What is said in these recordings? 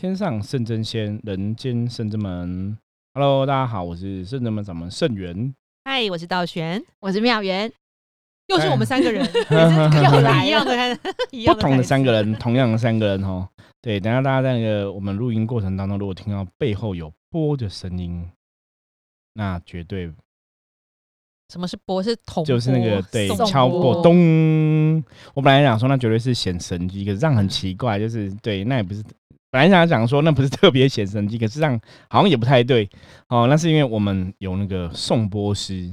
天上圣真仙，人间圣真门。Hello，大家好，我是圣真门掌门圣元。嗨，我是道玄，我是妙元，又是我们三个人，又来 一样的，一样不同的三个人，同样的三个人哦。对，等下大家在那个我们录音过程当中，如果听到背后有波的声音，那绝对什么是波？是铜，就是那个对敲波过咚。我本来想说那绝对是显神机，可是这样很奇怪，就是对，那也不是。本来想讲说那不是 特别显神机，可是这样好像也不太对哦。那是因为我们有那个颂钵师，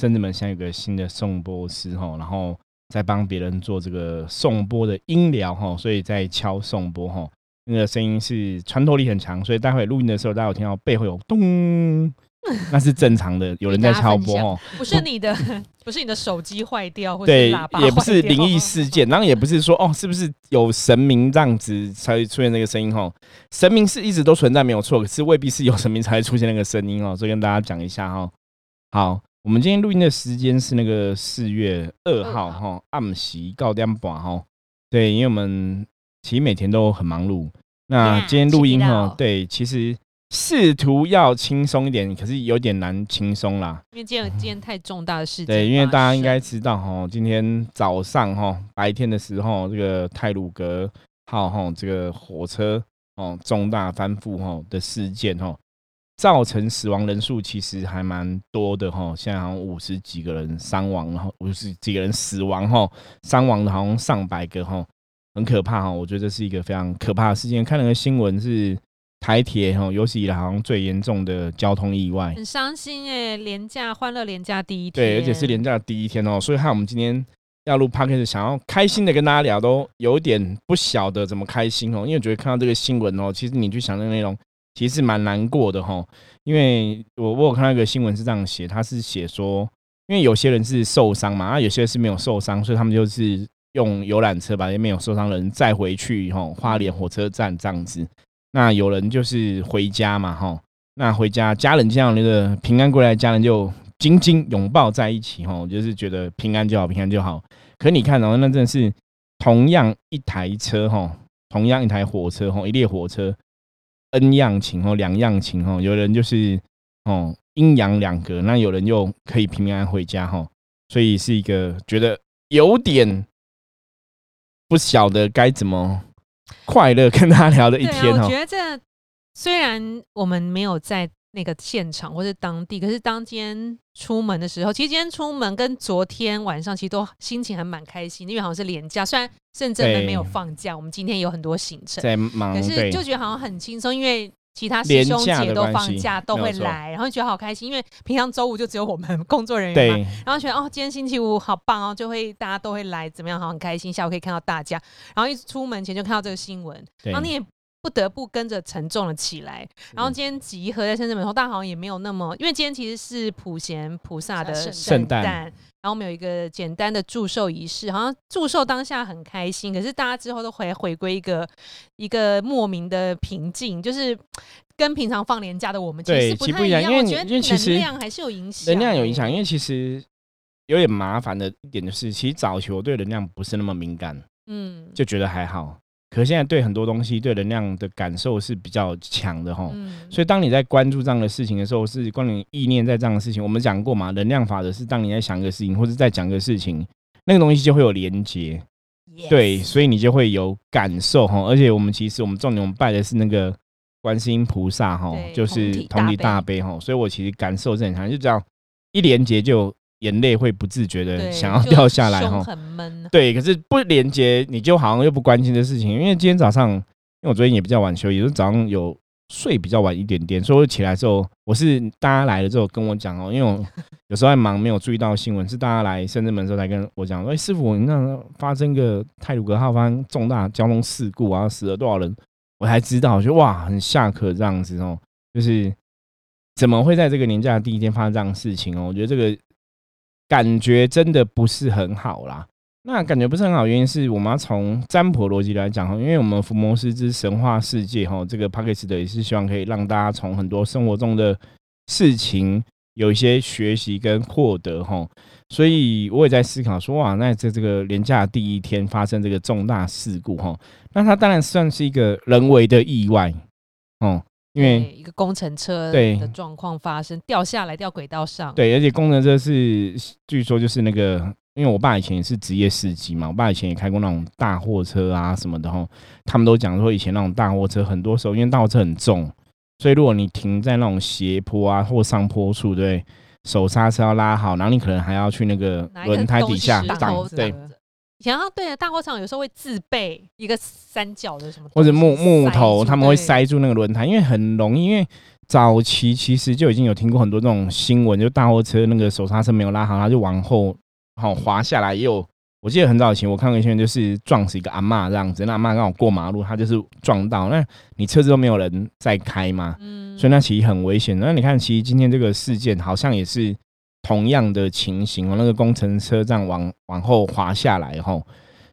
甚至们现在有个新的颂钵师哈，然后在帮别人做这个颂钵的音疗哈，所以在敲颂钵哈，那个声音是穿透力很强，所以待会录音的时候，大家有听到背后有咚，那是正常的，有人在敲波哦。不是你的，不是你的手机坏掉，或者对喇叭，也不是灵异事件，然后也不是说哦，是不是有神明这样子才会出现那个声音哦？神明是一直都存在没有错，可是未必是有神明才会出现那个声音哦，所以跟大家讲一下哈。好，我们今天录音的时间是那个四月二号哈，暗时告点半哈。对，因为我们其实每天都很忙碌，那今天录音哈对，其实试图要轻松一点，可是有点难轻松啦。因为今天今天太重大的事情，对，因为大家应该知道哈，今天早上哈白天的时候，这个泰鲁格号哈这个火车哦重大翻覆哈的事件哈，造成死亡人数其实还蛮多的哈，现在好像五十几个人伤亡，然后五十几个人死亡哈，伤亡的好像上百个哈，很可怕哈。我觉得这是一个非常可怕的事件。看那个新闻是台铁哈有史以来好像最严重的交通意外。很伤心哎，廉价欢乐廉价第一天，对，而且是连假的第一天哦，所以害我们今天要录 p o d c a s 想要开心的跟大家聊，都有点不晓得怎么开心哦，因为我觉得看到这个新闻哦，其实你去想那个内容，其实是蛮难过的哈。因为我我有看到一个新闻是这样写，他是写说，因为有些人是受伤嘛，啊，有些人是没有受伤，所以他们就是用游览车把那些没有受伤的人载回去哈，花莲火车站这样子。那有人就是回家嘛哈，那回家家人这样那个平安归来，家人就紧紧拥抱在一起哈，就是觉得平安就好，平安就好。可你看哦，那真的是同样一台车哈，同样一台火车哈，一列火车，N 样情哦，两样情哦，有人就是哦阴阳两隔，那有人又可以平安回家哈，所以是一个觉得有点不晓得该怎么快乐跟他聊的一天哈我觉。得这虽然我们没有在那个现场或是当地，可是当天出门的时候，其实今天出门跟昨天晚上其实都心情还蛮开心，因为好像是连假，虽然深圳人没有放假，我们今天有很多行程，在忙可是就觉得好像很轻松，因为其他师兄姐都放假都会来，然后觉得好开心，因为平常周五就只有我们 工作人员嘛，然后觉得哦，今天星期五好棒哦，就会大家都会来，怎么样，好很开心，下午可以看到大家，然后一出门前就看到这个新闻，然后你也不得不跟着沉重了起来。然后今天集合在深圳门口，但好像也没有那么，因为今天其实是普贤菩萨的圣圣诞诞，然后我们有一个简单的祝寿仪式，好像祝寿当下很开心，可是大家之后都回回归一个一个莫名的平静，就是。跟平常放年假的我们其对实不其实不一样，因为你我觉得因为其实能量还是有影响，能量有影响，因为其实有点麻烦的一点就是，其实早期我对能量不是那么敏感，嗯，就觉得还好。可现在对很多东西对能量的感受是比较强的哈。嗯所以当你在关注这样的事情的时候，是关于意念在这样的事情。我们讲过嘛，能量法则是当你在想一个事情或者在讲一个事情，那个东西就会有连接，对，所以你就会有感受哈。而且我们其实我们重点我们拜的是那个观世音菩萨哈，就是同体大大悲哈，所以我其实感受是很强，就这样一连接就眼泪会不自觉的想要掉下来胸哈。很闷，对，可是不连接，你就好像又不关心这事情。因为今天早上，因为我昨天也比较晚休息，就是早上有睡比较晚一点点，所以我起来之后，我是大家来了之后跟我讲哦，因为我有时候在忙，没有注意到新闻，是大家来深圳门的时候才跟我讲，哎、师傅，你那发生个泰鲁格号发生重大交通事故啊，死了多少人，我才知道，我觉得哇，很下课这样子哦，就是怎么会在这个年假的第一天发生这样的事情哦？我觉得这个感觉真的不是很好啦。那感觉不是很好，原因是我们要从占卜逻辑来讲哈，因为我们伏魔师之神话世界哈，这个 p a c k a g e 的也是希望可以让大家从很多生活中的事情有一些学习跟获得哈。所以我也在思考说，哇，那在这个廉价第一天发生这个重大事故哈，那它当然算是一个人为的意外哦，因为一个工程车对的状况发生，掉下来掉轨道上，对，而且工程车是据说就是那个，因为我爸以前也是职业司机嘛，我爸以前也开过那种大货车啊什么的哈，他们都讲说以前那种大货车很多时候因为大货车很重，所以如果你停在那种斜坡啊或上坡处，对，手刹车要拉好，然后你可能还要去那个轮胎底下挡对，以前他对啊大货场有时候会自备一个三角的什么，或者木木头，他们会塞住那个轮胎，因为很容易。因为早期其实就已经有听过很多这种新闻，就大货车那个手刹车没有拉好，它就往后好滑下来。也有我记得很早以前我看过一新闻，就是撞死一个阿嬷这样子，那阿嬷刚好过马路，她就是撞到，那你车子都没有人在开嘛，嗯所以那其实很危险。那你看，其实今天这个事件好像也是同样的情形哦，那个工程车这样往往后滑下来吼，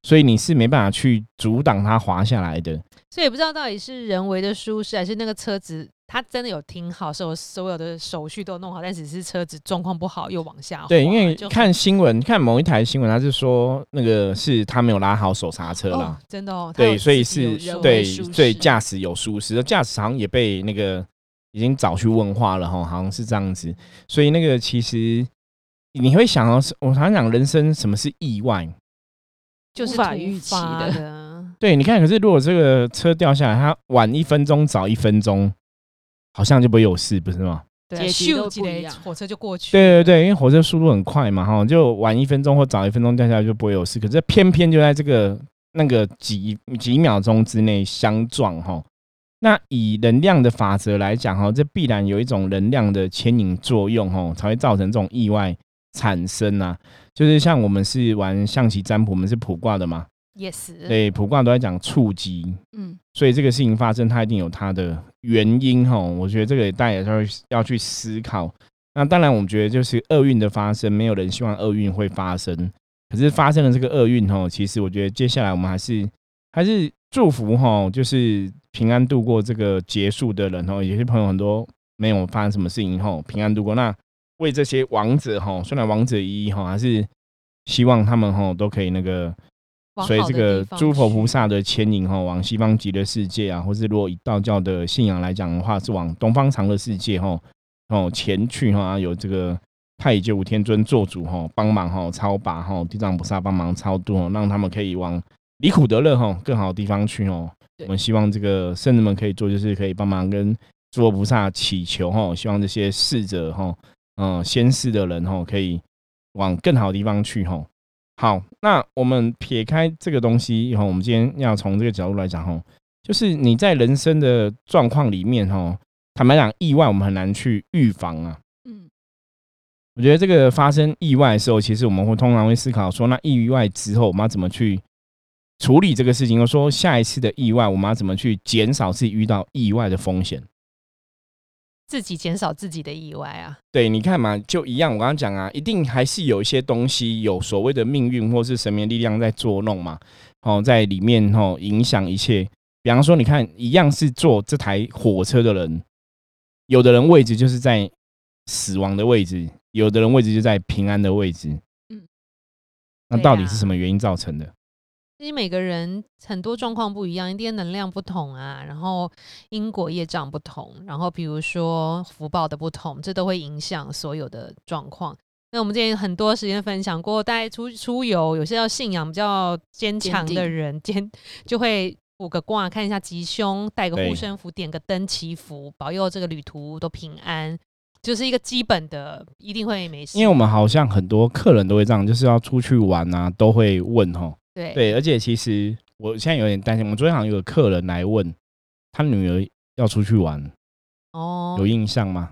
所以你是没办法去阻挡它滑下来的。所以也不知道到底是人为的疏失，还是那个车子它真的有停好，所有所有的手续都弄好，但只是车子状况不好又往下滑。对，因为看新闻，看某一台新闻，他是说那个是他没有拉好手刹车哦啦，，真的哦，对，所以是对疏对驾驶有疏失，驾驶好像也被那个已经早去问话了哈，好像是这样子，所以那个其实你会想到，我常常讲人生什么是意外？就是突无法预期发的的。对，你看，可是如果这个车掉下来，它晚一分钟、早一分钟，好像就不会有事，不是吗？对火车就过去。对对，对，因为火车速度很快嘛，哈，就晚一分钟或早一分钟掉下来就不会有事。可是偏偏就在这个那个几几秒钟之内相撞，哈。那以能量的法则来讲，哈，这必然有一种能量的牵引作用，哈，才会造成这种意外产生啊。就是像我们是玩象棋占卜，我们是卜卦的嘛，，yes，对，卜卦都在讲触及，嗯，所以这个事情发生，它一定有它的原因哈。我觉得这个大家也要要去思考。那当然，我们觉得就是厄运的发生，没有人希望厄运会发生。可是发生了这个厄运哈，其实我觉得接下来我们还是还是祝福哈，就是平安度过这个结束的人哦。有些朋友很多没有发生什么事情后平安度过。那为这些王者哈，虽然王者一一哈，还是希望他们哈都可以那个往好的随这个诸佛菩去萨的牵引哈，往西方极乐世界啊，或是如果以道教的信仰来讲的话，是往东方长乐世界哈哦前去哈，有这个太乙救苦天尊做主哈，帮忙哈超拔哈，地藏菩萨帮忙超度哦，让他们可以往离苦得乐哈更好的地方去哦。对我们希望这个圣人们可以做，就是可以帮忙跟诸佛菩萨祈求哈，希望这些逝者哈，嗯，先逝的人哈，可以往更好的地方去哈。好，那我们撇开这个东西以后，我们今天要从这个角度来讲哈，就是你在人生的状况里面哈，坦白讲，意外我们很难去预防啊。嗯，我觉得这个发生意外的时候，其实我们会通常会思考说，那意外之后我们要怎么去处理这个事情？或说下一次的意外，我们要怎么去减少自己遇到意外的风险？自己减少自己的意外啊。对，你看嘛，就一样，我刚刚讲啊，一定还是有一些东西有所谓的命运或是神明力量在作弄嘛，哦，在里面哦影响一切。比方说，你看，一样是坐这台火车的人，有的人位置就是在死亡的位置，有的人位置就在平安的位置。嗯，那到底是什么原因造成的？其实每个人很多状况不一样，一定能量不同啊，然后因果业障不同，然后比如说福报的不同，这都会影响所有的状况。那我们之前很多时间分享过，大家出出游，有些要信仰比较坚强的人，坚就会卜个卦，看一下吉凶，带个对护身符，点个灯祈福，保佑这个旅途都平安，就是一个基本的，一定会没事。因为我们好像很多客人都会这样，就是要出去玩啊，都会问哈。对对，而且其实我现在有点担心，我们昨天好像有个客人来问，他女儿要出去玩，哦，有印象吗？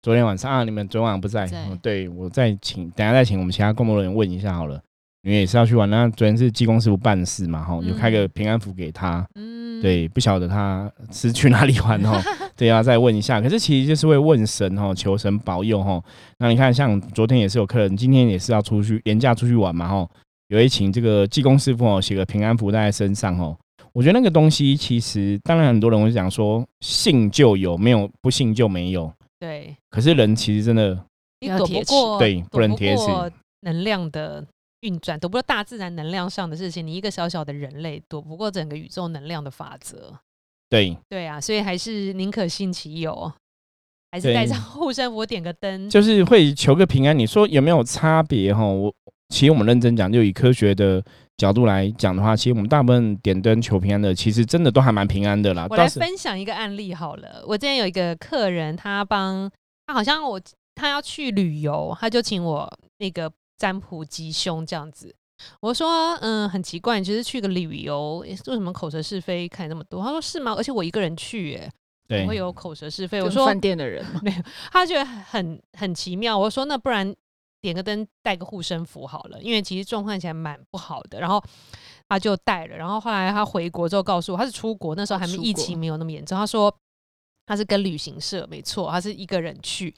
昨天晚上啊，你们昨天晚上不在？在嗯对我再请，等下再请我们其他工作人员问一下好了。因为也是要去玩，那昨天是济公师傅办事嘛，哈，有开个嗯平安符给他。嗯，对，不晓得他是去哪里玩哈，对啊，再问一下。可是其实就是会问神哈，求神保佑哈。那你看，像昨天也是有客人，今天也是要出去廉价出去玩嘛哈，有一请这个济公师傅哦，写个平安符带在身上哦。我觉得那个东西其实，当然很多人会讲说，信就有，没有不信就没有。对，可是人其实真的你躲不要铁齿过，对不能铁齿躲过能量的运转，躲不过大自然能量上的事情。你一个小小的人类，躲不过整个宇宙能量的法则。对，对啊，所以还是宁可信其有，还是对带上护身符，点个灯。就是会求个平安。你说有没有差别哈？我其实我们认真讲，就以科学的角度来讲的话，其实我们大部分点灯求平安的，其实真的都还蛮平安的啦。我来分享一个案例好了。我之前有一个客人，他帮他好像我他要去旅游，他就请我那个占卜吉凶这样子。我说，嗯，很奇怪，你就是去个旅游，诶为什么口舌是非看那么多？他说是吗？而且我一个人去，耶，怎会有口舌是非？我跟说饭店的人 没有，他觉得很很奇妙。我说那不然点个灯，带个护身符好了，因为其实状况起来蛮不好的。然后他就带了，然后后来他回国之后告诉我，他是出国那时候还没疫情没有那么严重。他说他是跟旅行社，没错，他是一个人去，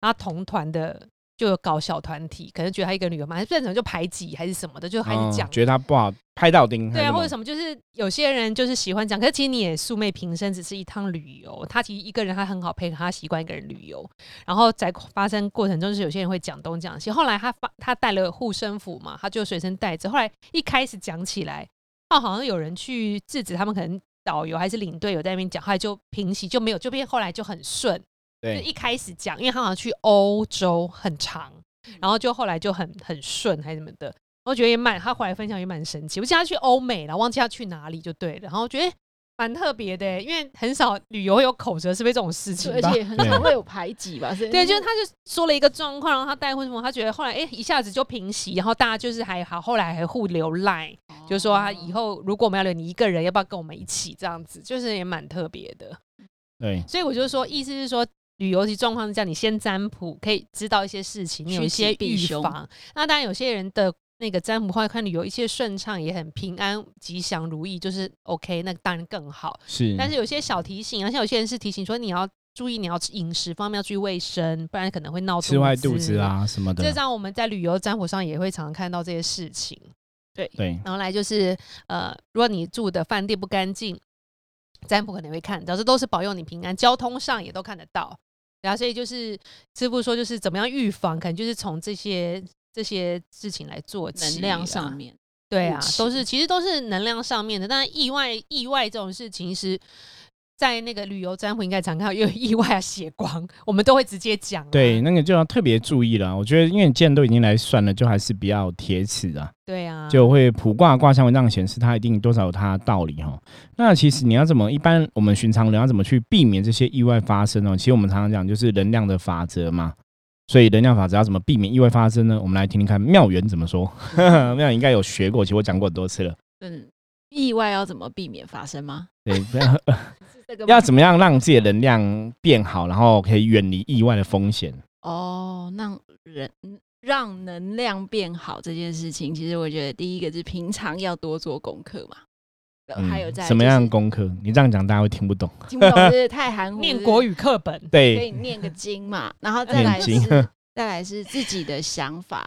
然后同团的。就有搞小团体，可能觉得他一个人旅游嘛，还是变成就排挤还是什么的，就开始讲嗯觉得他不好拍到钉，对啊，或者什么，就是有些人就是喜欢讲，可是其实你也素昧平生，只是一趟旅游。他其实一个人他很好配合，他习惯一个人旅游。然后在发生过程中，就是有些人会讲东讲西。后来他发他带了护身符嘛，他就随身带着。后来一开始讲起来，哦，好像有人去制止他们，可能导游还是领队有在那边讲，后来就平息，就没有，就变后来就很顺。就一开始讲，因为他好像去欧洲很长，然后就后来就很很顺还是什么的，我觉得也蛮，他回来分享也蛮神奇。我记得他去欧美了，忘记他去哪里就对了，然后觉得蛮特别的，因为很少旅游会有口舌是非这种事情。而且很少会有排挤吧？对，就是他就说了一个状况，然后他带婚什么，他觉得后来哎、诶一下子就平息，然后大家就是还好，后来还互留赖，就说他以后如果我们要留你一个人，要不要跟我们一起这样子，就是也蛮特别的。对所以我就说，意思是说，旅游其状况是这样，你先占卜可以知道一些事情，你有一些预防。那当然，有些人的那个占卜或者看旅游一切顺畅，也很平安、吉祥如意，就是 OK，那当然更好。是，但是有些小提醒，而且有些人是提醒说你要注意，你要饮食方面要注意卫生，不然可能会闹吃坏肚子。啊什么的这，张我们在旅游占卜上也会常常看到这些事情。对对，然后来就是呃，如果你住的饭店不干净，占卜可能会看到，这都是保佑你平安。交通上也都看得到，然后所以就是师傅说，就是怎么样预防，可能就是从这些这些事情来做起能量啊上面，对啊都是其实都是能量上面的。但意外意外这种事情是。在那个旅游占卜应该常看到，有意外啊、血光，我们都会直接讲、啊。对，那个就要特别注意了。我觉得，因为既然都已经来算了，就还是比较铁齿啊。对啊，就会卜卦卦象文章显示它一定多少有它的道理哈。那其实你要怎么一般我们寻常人要怎么去避免这些意外发生呢？其实我们常常讲就是能量的法则嘛。所以能量法则要怎么避免意外发生呢？我们来听听看妙元怎么说。妙元应该有学过，其实我讲过很多次了。嗯，意外要怎么避免发生吗？对，不 要怎么样让自己的能量变好，然后可以远离意外的风险。哦，让人让能量变好这件事情，其实我觉得第一个是平常要多做功课嘛。呃还有在嗯什么样的功课？你这样讲大家会听不懂。听不懂，就是太含糊。念国语语课本，对可以对，念个经嘛，然后再来再来是自己的想法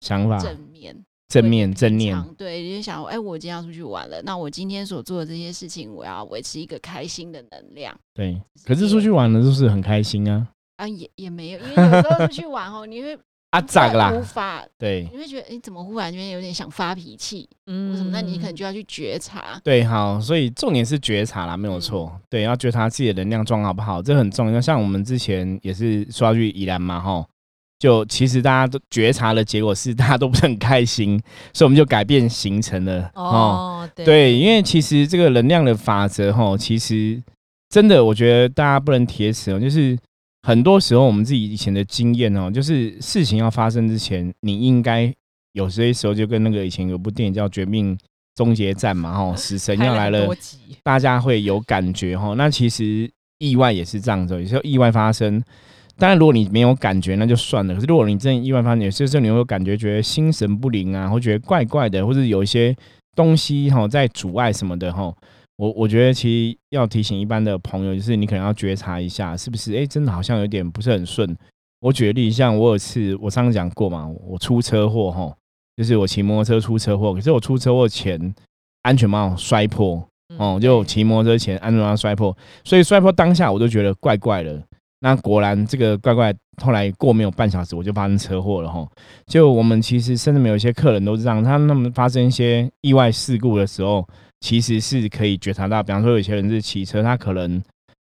想法正面。正面正念对，你就想，哎、我今天要出去玩了，那我今天所做的这些事情，我要维持一个开心的能量对。可是出去玩了，是不是很开心啊，啊，也也没有，因为有时候出去玩哦，你会 啊咋啦无啦？法，对你会觉得，哎、怎么忽然间有点想发脾气，嗯什么？那你可能就要去觉察，对，好，所以重点是觉察啦，没有错。嗯对，要觉察自己的能量状况好不好，这很重要。像我们之前也是说要去宜兰嘛，吼，就其实大家都觉察的结果是大家都不是很开心，所以我们就改变行程了。哦，哦，对对，因为其实这个能量的法则，吼，其实真的我觉得大家不能铁齿哦，就是很多时候我们自己以前的经验哦，就是事情要发生之前，你应该有些时候就跟那个以前有部电影叫《绝命终结战》嘛，吼，死神要来了大家会有感觉哈。那其实意外也是这样子，有时候意外发生，当然如果你没有感觉那就算了。可是如果你真的意外发生，有些时候你会有感觉觉得心神不宁啊，或觉得怪怪的，或者有一些东西哈在阻碍什么的哈。我我觉得其实要提醒一般的朋友，就是你可能要觉察一下，是不是哎、诶真的好像有点不是很顺。我举个例，像我有次我上次讲过嘛，我出车祸哈，就是我骑摩托车出车祸，可是我出车祸前安全帽摔破，嗯哦，就骑摩托车前安全帽摔破，所以摔破当下我就觉得怪怪的。那果然这个怪怪，后来过没有半小时，我就发生车祸了哈。就我们其实甚至没有一些客人都是这样，他那么发生一些意外事故的时候，其实是可以觉察到，比方说有些人是骑车，他可能，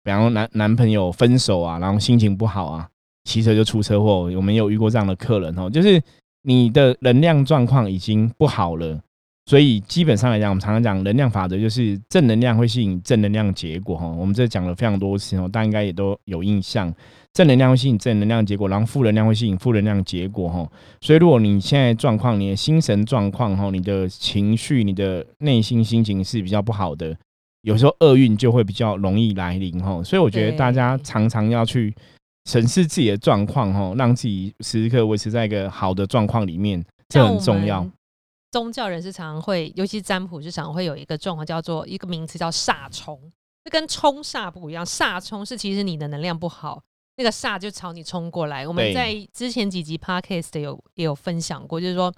比方说男男朋友分手啊，然后心情不好啊，骑车就出车祸。我们有遇过这样的客人哦，就是你的能量状况已经不好了。所以基本上来讲，我们常常讲能量法则，就是正能量会吸引正能量结果哈。我们这讲了非常多次哦，大家应该也都有印象。正能量会吸引正能量结果，然后负能量会吸引负能量结果哈。所以如果你现在状况，你的心神状况哈，你的情绪、你的内心心情是比较不好的，有时候厄运就会比较容易来临哈。所以我觉得大家常常要去审视自己的状况哈，让自己时时刻维持在一个好的状况里面，这很重要。宗教人士常常会，尤其占卜日常会有一个状况，叫做一个名词叫煞冲，这跟冲煞不一样。煞冲是其实你的能量不好，那个煞就朝你冲过来。我们在之前几集 podcast 有也有分享过，就是说，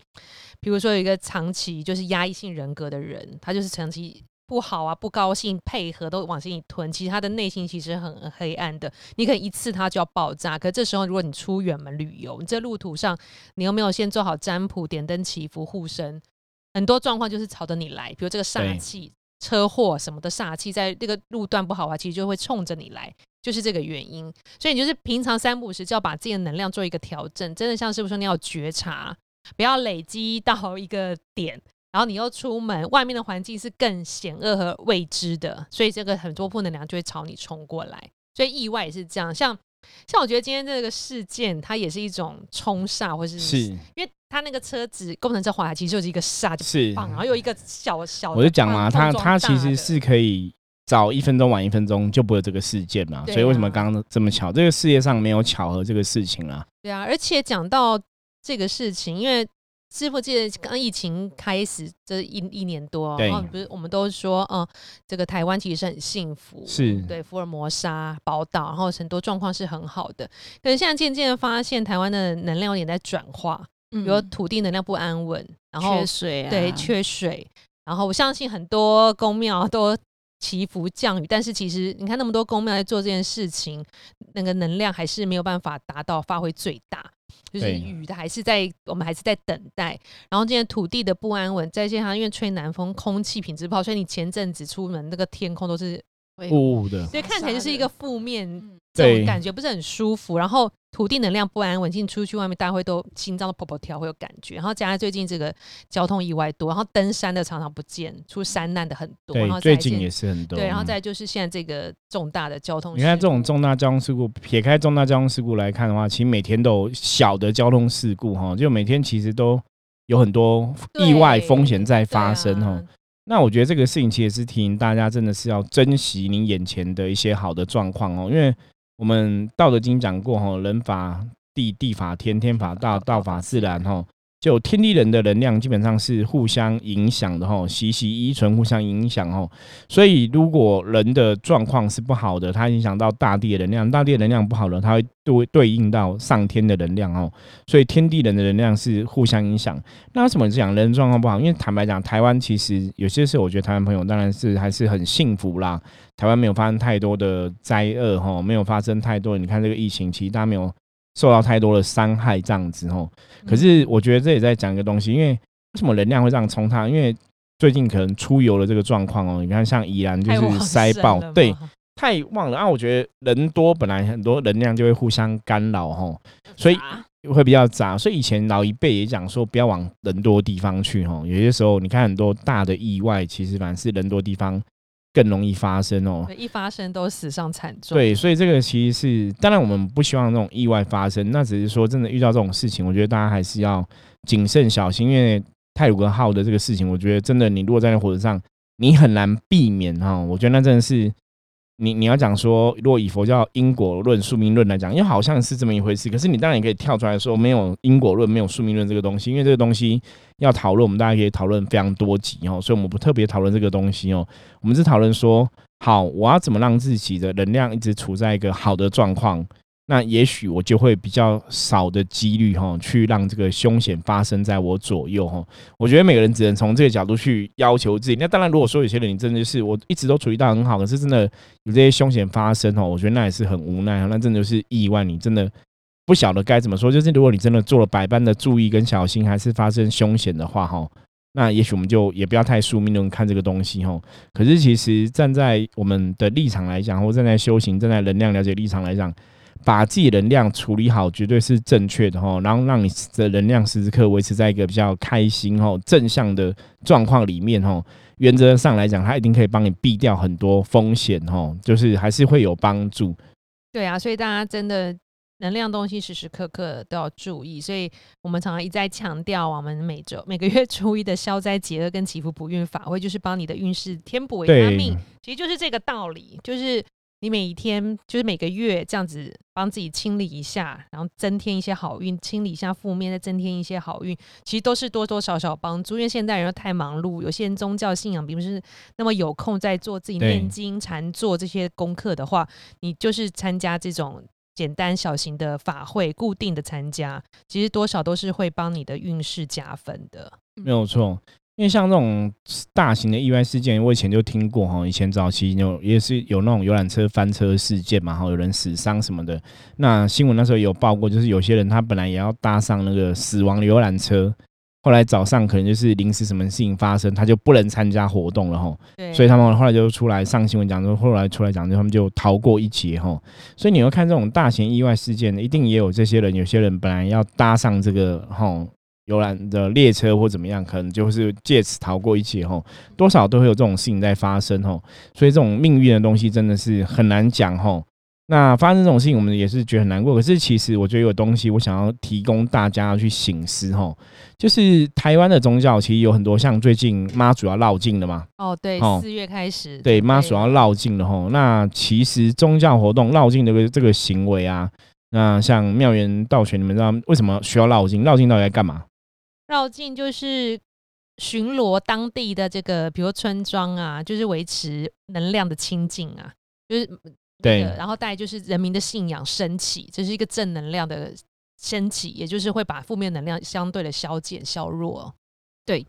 比如说有一个长期就是压抑性人格的人，他就是长期。不好啊，不高兴，配合都往心里吞。其实他的内心其实很黑暗的，你可能一次他就要爆炸。可这时候，如果你出远门旅游，你这路途上你有没有先做好占卜、点灯祈福、护身？很多状况就是朝着你来，比如这个煞气、车祸什么的煞气，在那个路段不好的话，其实就会冲着你来，就是这个原因。所以你就是平常三不五时就要把自己的能量做一个调整，真的像是不是说你要觉察，不要累积到一个点。然后你又出门，外面的环境是更险恶和未知的，所以这个很多负能量就会朝你冲过来。所以意外也是这样，像像我觉得今天这个事件，它也是一种冲煞，或是是因为它那个车子工程车滑来，其实就是一个煞，是，然后有一个小小，我就讲嘛，它它其实是可以早一分钟晚一分钟就不会这个事件嘛。所以为什么刚刚这么巧？这个世界上没有巧合这个事情啊。对啊，而且讲到这个事情，因为。师傅记得刚疫情开始这一一年多，然后不是我们都说，嗯，这个台湾其实是很幸福，是对福尔摩沙宝岛，然后很多状况是很好的。可是现在渐渐的发现，台湾的能量有点在转化，比如土地能量不安稳，然后缺水，对缺水，然后我相信很多公庙都祈福降雨，但是其实你看那么多公庙在做这件事情，那个能量还是没有办法达到发挥最大。就是雨的还是在，我们还是在等待。然后今天土地的不安稳，再加上因为吹南风，空气品质不好，所以你前阵子出门那个天空都是雾的，所以看起来就是一个负面。这种感觉不是很舒服，然后土地能量不安稳，进出去外面大家会都心脏都跑跑跳，会有感觉。然后加上最近这个交通意外多，然后登山的常常不见，出山难的很多。然后最近也是很多。对，然后再就是现在这个重大的交通，你看这种重大交通事故，撇开重大交通事故来看的话，其实每天都有小的交通事故哈，就每天其实都有很多意外风险在发生哈。那我觉得这个事情其实是提醒大家，真的是要珍惜你眼前的一些好的状况哦，因为。我们《道德经》讲过，哈，人法地，地法天，天法道，道法自然，哈。就天地人的能量基本上是互相影响的吼，息息依存，互相影响哦。所以如果人的状况是不好的，它影响到大地的能量，大地的能量不好了，它会对对应到上天的能量哦。所以天地人的能量是互相影响。那为什么讲人状况不好？因为坦白讲，台湾其实有些事，我觉得台湾朋友当然是还是很幸福啦。台湾没有发生太多的灾厄哈，没有发生太多。你看这个疫情，其实大家没有。受到太多的伤害这样子哦。可是我觉得这也在讲一个东西，因为为什么能量会这样冲它？因为最近可能出游的这个状况哦，你看像宜兰就是塞爆，对，太旺了啊！我觉得人多本来很多能量就会互相干扰哦，所以会比较杂。所以以前老一辈也讲说，不要往人多地方去哦。有些时候你看很多大的意外，其实反而是人多地方。更容易发生哦，一发生都死伤惨重。对，所以这个其实是，当然我们不希望那种意外发生，那只是说真的遇到这种事情，我觉得大家还是要谨慎小心，因为泰鲁格号的这个事情，我觉得真的你如果在那火车上，你很难避免哈，我觉得那真的是。你你要讲说，如果以佛教因果论、宿命论来讲，又好像是这么一回事。可是你当然也可以跳出来说，没有因果论，没有宿命论这个东西。因为这个东西要讨论，我们大家可以讨论非常多集哦。所以我们不特别讨论这个东西哦。我们是讨论说，好，我要怎么让自己的能量一直处在一个好的状况？那也许我就会比较少的几率哈，去让这个凶险发生在我左右哈。我觉得每个人只能从这个角度去要求自己。那当然，如果说有些人你真的是我一直都处理到很好，可是真的有这些凶险发生哦，我觉得那也是很无奈啊，那真的是意外，你真的不晓得该怎么说。就是如果你真的做了百般的注意跟小心，还是发生凶险的话哈。那也许我们就也不要太宿命论看这个东西吼。可是其实站在我们的立场来讲，或站在修行、站在能量了解立场来讲，把自己能量处理好，绝对是正确的吼。然后让你的能量时时刻维持在一个比较开心吼、正向的状况里面吼。原则上来讲，它一定可以帮你避掉很多风险吼，就是还是会有帮助。对啊，所以大家真的。能量东西时时刻刻都要注意，所以我们常常一再强调，我们每周每个月初一的消灾解厄跟祈福补运法会，就是帮你的运势添补维他命，其实就是这个道理，就是你每一天，就是每个月这样子帮自己清理一下，然后增添一些好运，清理一下负面，再增添一些好运，其实都是多多少少帮助。因为现代人又太忙碌，有些人宗教信仰并不是那么有空在做自己念经禅坐这些功课的话，你就是参加这种。简单小型的法会，固定的参加，其实多少都是会帮你的运势加分的。没有错，因为像这种大型的意外事件，我以前就听过哈，以前早期有也是有那种游览车翻车事件嘛，哈，有人死伤什么的。那新闻那时候有报过，就是有些人他本来也要搭上那个死亡游览车。后来早上可能就是临时什么事情发生，他就不能参加活动了哈。对，所以他们后来就出来上新闻讲说，后来出来讲，就他们就逃过一劫哈。所以你要看这种大型意外事件，一定也有这些人。有些人本来要搭上这个哈游览的列车或怎么样，可能就是借此逃过一劫吼。多少都会有这种事情在发生吼。所以这种命运的东西真的是很难讲吼。那发生这种事情，我们也是觉得很难过。可是其实我觉得有东西，我想要提供大家去醒思吼，就是台湾的宗教其实有很多，像最近妈祖要绕境的嘛。哦，对，四月开始。对，妈祖要绕境的吼。那其实宗教活动绕境的这个行为啊，那像庙元道玄，你们知道为什么需要绕境？绕境到底在干嘛？绕境就是巡逻当地的这个，比如村庄啊，就是维持能量的清净啊，就是。对，然后带就是人民的信仰升起，这是一个正能量的升起，也就是会把负面能量相对的消减削弱。对。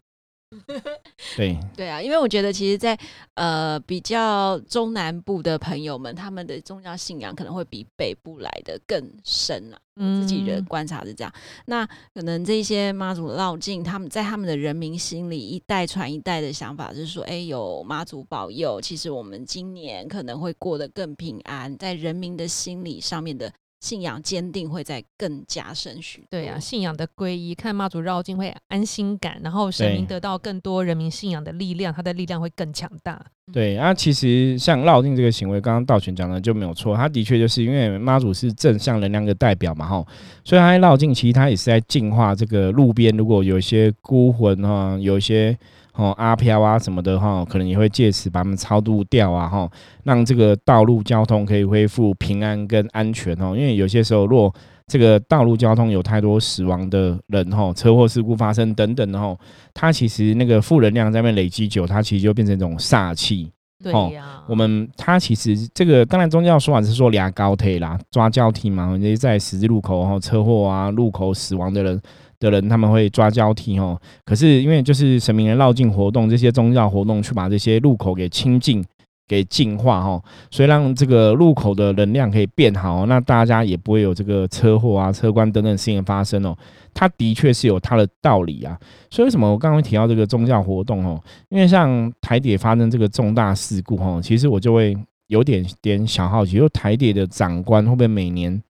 对对啊，因为我觉得其实，在呃比较中南部的朋友们，他们的宗教信仰可能会比北部来的更深啊。自己的观察是这样。那可能这些妈祖绕境，他们在他们的人民心里一代传一代的想法，就是说，哎，有妈祖保佑，其实我们今年可能会过得更平安，在人民的心理上面的。信仰坚定会在更加深许对啊，信仰的皈依，看妈祖绕境会安心感，然后神明得到更多人民信仰的力量，他的力量会更强大。对啊，其实像绕境这个行为，刚刚道玄讲的就没有错，他的确就是因为妈祖是正向能量的代表嘛，哈，所以他绕境其实他也是在净化这个路边，如果有一些孤魂哈，有一些。哦，阿飘啊什么的哈，可能也会借此把他们超度掉啊哈，让这个道路交通可以恢复平安跟安全哦。因为有些时候，若这个道路交通有太多死亡的人哈，车祸事故发生等等的哈，它其实那个负能量在那边累积久，它其实就变成一种煞气。对呀，我们它其实这个当然宗教说法是说俩高铁啦，抓交替嘛，那些在十字路口哈车祸啊路口死亡的人。的人他们会抓交替哦，可是因为就是神明的绕境活动，这些宗教活动去把这些路口给清净、给净化哦，所以让这个路口的能量可以变好，那大家也不会有这个车祸啊、车关等等事情发生哦。它的确是有它的道理啊。所以为什么我刚刚提到这个宗教活动哦？因为像台铁发生这个重大事故哦，其实我就会有点点小好奇，就台铁的长官会不会每年？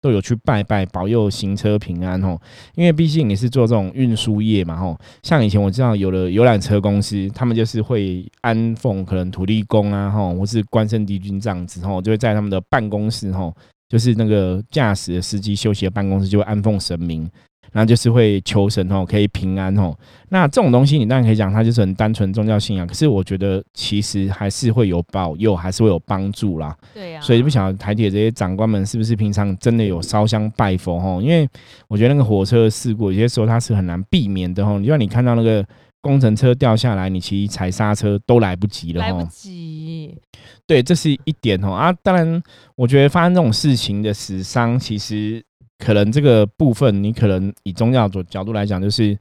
都有去拜拜，保佑行车平安哦。因为毕竟你是做这种运输业嘛吼。像以前我知道有的游览车公司，他们就是会安奉可能土地公啊吼，或是关圣帝君这样子吼，就会在他们的办公室吼，就是那个驾驶的司机休息的办公室，就会安奉神明。然后就是会求神哦，可以平安哦。那这种东西你当然可以讲，它就是很单纯宗教信仰。可是我觉得其实还是会有保佑，还是会有帮助啦。对呀。所以不晓得台铁这些长官们是不是平常真的有烧香拜佛哦？因为我觉得那个火车事故有些时候它是很难避免的哦。就像你看到那个工程车掉下来，你其实踩刹车都来不及了，来不及。对，这是一点哦啊。当然，我觉得发生这种事情的死伤，其实可能这个部分，你可能以宗教角角度来讲，就是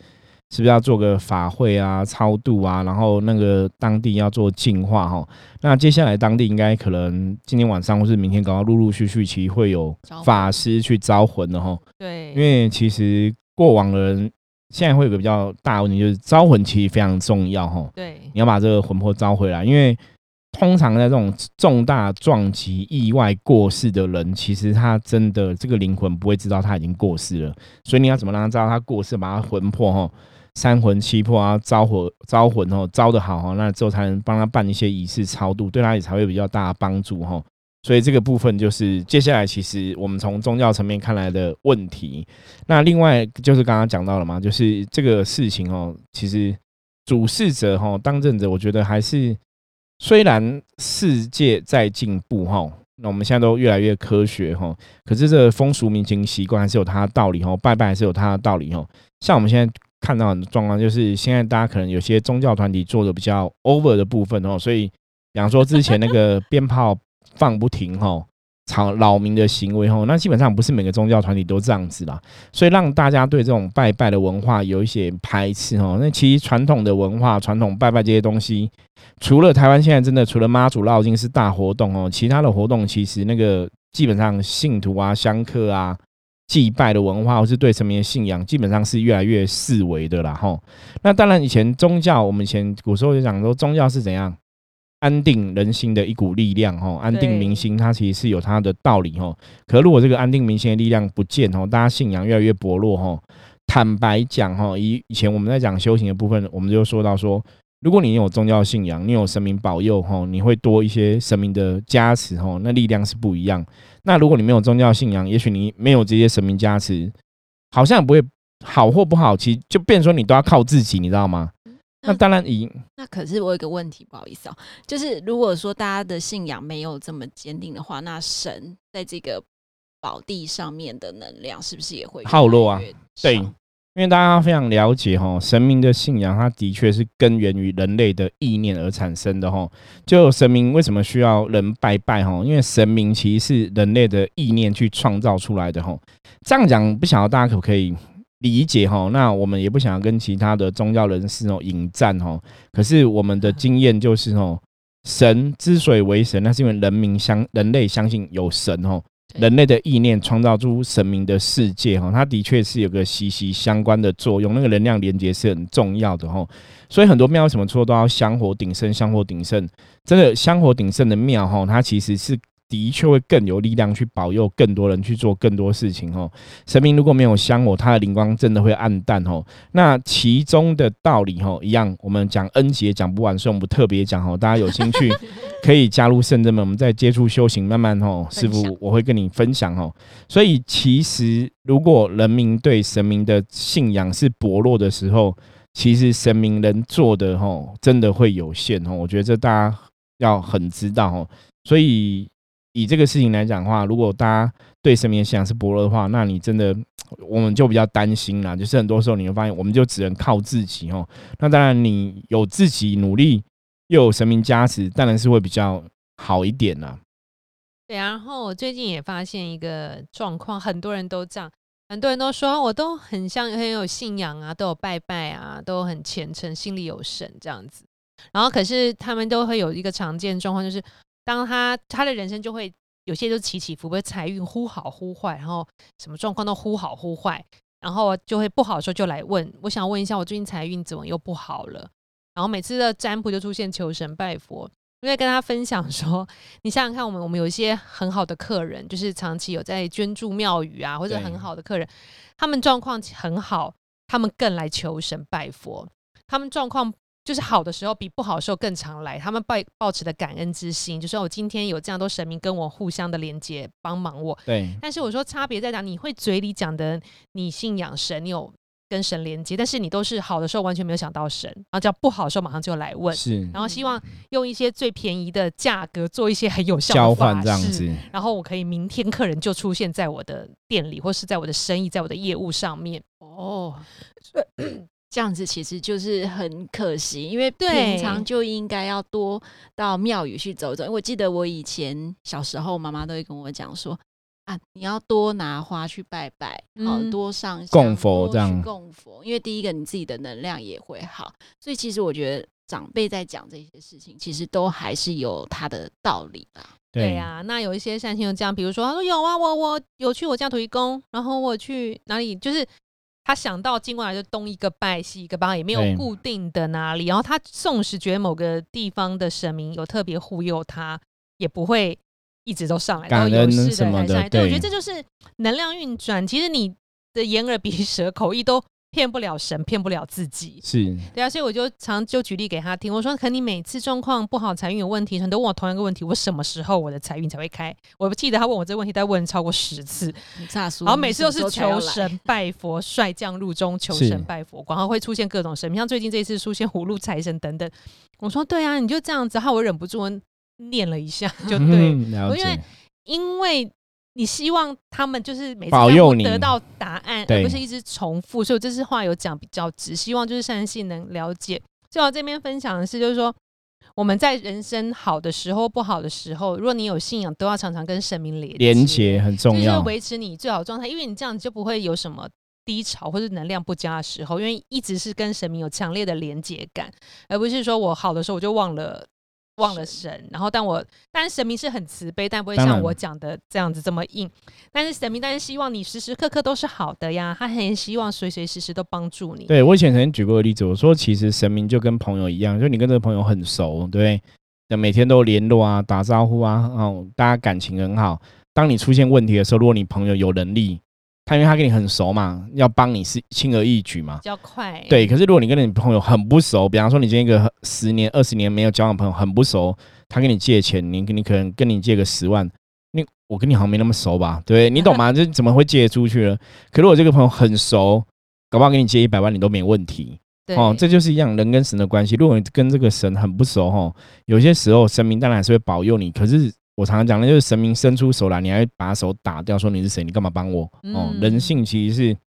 是不是要做个法会啊、超度啊，然后那个当地要做净化哈。那接下来当地应该可能今天晚上或是明天，刚刚陆陆续续其实会有法师去招魂的哈。对，因为其实过往的人。现在会有个比较大问题，就是招魂其实非常重要哈。对，你要把这个魂魄招回来，因为通常在这种重大撞击、意外过世的人，其实他真的这个灵魂不会知道他已经过世了，所以你要怎么让他知道他过世，把他魂魄哈三魂七魄啊招魂招魂哦招的好哈，那之后才能帮他办一些仪式超度，对他也才会比较大的帮助哈。所以这个部分就是接下来，其实我们从宗教层面看来的问题。那另外就是刚刚讲到了嘛，就是这个事情哦，其实主事者哈当政者，我觉得还是虽然世界在进步哈，那我们现在都越来越科学哈，可是这风俗民情习惯还是有它的道理哈，拜拜还是有它的道理哈。像我们现在看到的状况，就是现在大家可能有些宗教团体做的比较 over 的部分哦，所以比方说之前那个鞭炮。放不停哈，草扰民的行为吼，那基本上不是每个宗教团体都这样子啦，所以让大家对这种拜拜的文化有一些排斥哈。那其实传统的文化、传统拜拜这些东西，除了台湾现在真的除了妈祖绕境是大活动哦，其他的活动其实那个基本上信徒啊、香客啊、祭拜的文化或是对神明的信仰，基本上是越来越四维的啦吼。那当然以前宗教，我们以前古时候就讲说宗教是怎样。安定人心的一股力量，哈，安定民心，它其实是有它的道理，哈。可如果这个安定民心的力量不见，哦，大家信仰越来越薄弱，哈。坦白讲，哈，以以前我们在讲修行的部分，我们就说到说，如果你有宗教信仰，你有神明保佑，哈，你会多一些神明的加持，哈，那力量是不一样。那如果你没有宗教信仰，也许你没有这些神明加持，好像不会好或不好，其实就变说你都要靠自己，你知道吗？那当然，赢。那可是我有个问题，不好意思啊，就是如果说大家的信仰没有这么坚定的话，那神在这个宝地上面的能量是不是也会耗落啊？对，因为大家非常了解哈，神明的信仰，它的确是根源于人类的意念而产生的哈。就神明为什么需要人拜拜哈？因为神明其实是人类的意念去创造出来的哈。这样讲，不晓得大家可不可以？理解哈，那我们也不想要跟其他的宗教人士哦引战哈。可是我们的经验就是哦，神之所以为神，那是因为人民相人类相信有神哦，人类的意念创造出神明的世界哈，它的确是有个息息相关的作用，那个能量连接是很重要的哈。所以很多庙什么说都要香火鼎盛，香火鼎盛，真的香火鼎盛的庙哈，它其实是。的确会更有力量去保佑更多人去做更多事情哦。神明如果没有香火，他的灵光真的会暗淡哦。那其中的道理哦，一样，我们讲恩节讲不完，所以我们不特别讲哦。大家有兴趣可以加入圣真们，我们再接触修行，慢慢哦，师傅我会跟你分享哦。所以其实如果人民对神明的信仰是薄弱的时候，其实神明能做的吼，真的会有限哦。我觉得这大家要很知道哦。所以。以这个事情来讲的话，如果大家对神明的信仰是薄弱的话，那你真的我们就比较担心啦。就是很多时候你会发现，我们就只能靠自己哦。那当然，你有自己努力，又有神明加持，当然是会比较好一点啦。对，然后我最近也发现一个状况，很多人都这样，很多人都说我都很像很有信仰啊，都有拜拜啊，都很虔诚，心里有神这样子。然后可是他们都会有一个常见状况，就是。当他他的人生就会有些就起起伏伏，财运忽好忽坏，然后什么状况都忽好忽坏，然后就会不好的时候就来问，我想问一下，我最近财运怎么又不好了？然后每次的占卜就出现求神拜佛，因为跟他分享说，你想想看，我们我们有一些很好的客人，就是长期有在捐助庙宇啊，或者很好的客人，他们状况很好，他们更来求神拜佛，他们状况。就是好的时候比不好的时候更常来，他们抱抱持的感恩之心，就说我今天有这样多神明跟我互相的连接，帮忙我。对。但是我说差别在哪？你会嘴里讲的你信仰神，你有跟神连接，但是你都是好的时候完全没有想到神，然后叫不好的时候马上就来问。是。然后希望用一些最便宜的价格做一些很有效的交换这样子，然后我可以明天客人就出现在我的店里，或是在我的生意，在我的业务上面。哦。这样子其实就是很可惜，因为平常就应该要多到庙宇去走走。因为我记得我以前小时候，妈妈都会跟我讲说。啊，你要多拿花去拜拜，好、嗯多上香供佛这样供佛，因为第一个你自己的能量也会好，所以其实我觉得长辈在讲这些事情，其实都还是有他的道理吧。对呀、那有一些善心就这样，比如说他说有啊，我我有去我家土地公，然后我去哪里，就是他想到进过来就东一个拜西一个拜，也没有固定的哪里。然后他纵使觉得某个地方的神明有特别忽悠他，也不会一直都上来，感恩都有事什么的才上来。对，我觉得这就是能量运转。其实你的眼耳鼻舌口意都骗不了神，骗不了自己。是对啊，所以我就常就举例给他听，我说：“可你每次状况不好，财运有问题，很多问我同一个问题，我什么时候我的财运才会开？”我不记得他问我这个问题，他问超过十次，炸酥，然后每次都是求神拜佛、帅将入中、求神拜佛，然后会出现各种神明，像最近这一次出现葫芦财神等等。我说：“对啊，你就这样子。”哈，我忍不住念了一下，就对，嗯因为，因为你希望他们就是每次保佑你得到答案，而不是一直重复。所以我这次话有讲比较直，希望就是善信能了解。最好这边分享的是，就是说我们在人生好的时候、不好的时候，如果你有信仰，都要常常跟神明连连结很重要就是，维持你最好的状态，因为你这样就不会有什么低潮或者能量不佳的时候，因为一直是跟神明有强烈的连接感，而不是说我好的时候我就忘了。忘了神，然后但我但是神明是很慈悲，但不会像我讲的这样子这么硬。但是神明但是希望你时时刻刻都是好的呀，他很希望随随时时都帮助你。对我以前曾经举过个例子，我说其实神明就跟朋友一样，就你跟这个朋友很熟，对每天都联络啊，打招呼啊，哦，大家感情很好。当你出现问题的时候，如果你朋友有能力，他因为他跟你很熟嘛，要帮你是轻而易举嘛比。较快。对，可是如果你跟你朋友很不熟，比方说你今天一个十年、二十年没有交往的朋友很不熟，他跟你借钱，你你可能跟你借个十万，你我跟你好像没那么熟吧？对你懂吗？这怎么会借出去了？可如果这个朋友很熟，搞不好给你借一百万，你都没问题。对哦，这就是一样人跟神的关系。如果你跟这个神很不熟，哈，有些时候神明当然还是会保佑你。可是我常常讲的就是神明伸出手来，你还会把手打掉，说你是谁？你干嘛帮我？哦，嗯人性其实是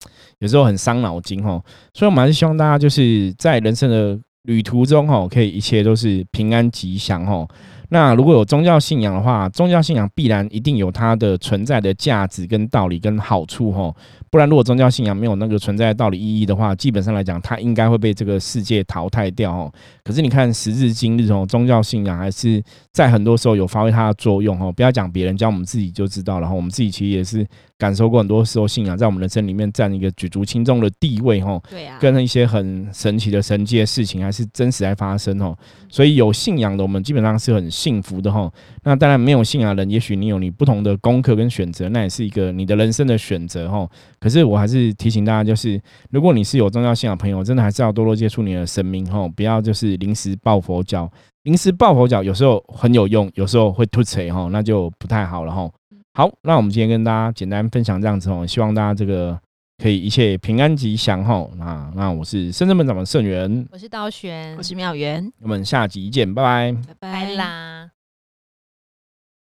有时候很伤脑筋哦。所以我们还是希望大家就是在人生的旅途中哦，可以一切都是平安吉祥哦。那如果有宗教信仰的话，宗教信仰必然一定有它的存在的价值跟道理跟好处吼。不然，如果宗教信仰没有那个存在的道理意义的话，基本上来讲，它应该会被这个世界淘汰掉哦。可是你看，时至今日哦，宗教信仰还是在很多时候有发挥它的作用哦。不要讲别人，讲我们自己就知道了哈。我们自己其实也是感受过很多时候，信仰在我们人生里面占一个举足轻重的地位哈。对啊，跟一些很神奇的神迹的事情，还是真实在发生哦。所以有信仰的我们基本上是很幸福的哈。那当然没有信仰的人，也许你有你不同的功课跟选择，那也是一个你的人生的选择哈。可是我还是提醒大家，就是如果你是有宗教信仰的朋友，真的还是要多多接触你的神明哈，不要就是临时抱佛脚。临时抱佛脚有时候很有用，有时候会突锤哈，那就不太好了哈。好，那我们今天跟大家简单分享这样子哦，希望大家这个可以一切平安吉祥哈。那那我是深圳本长的盛元，我是道玄我，是妙元，我们下集见，拜拜。拜拜啦。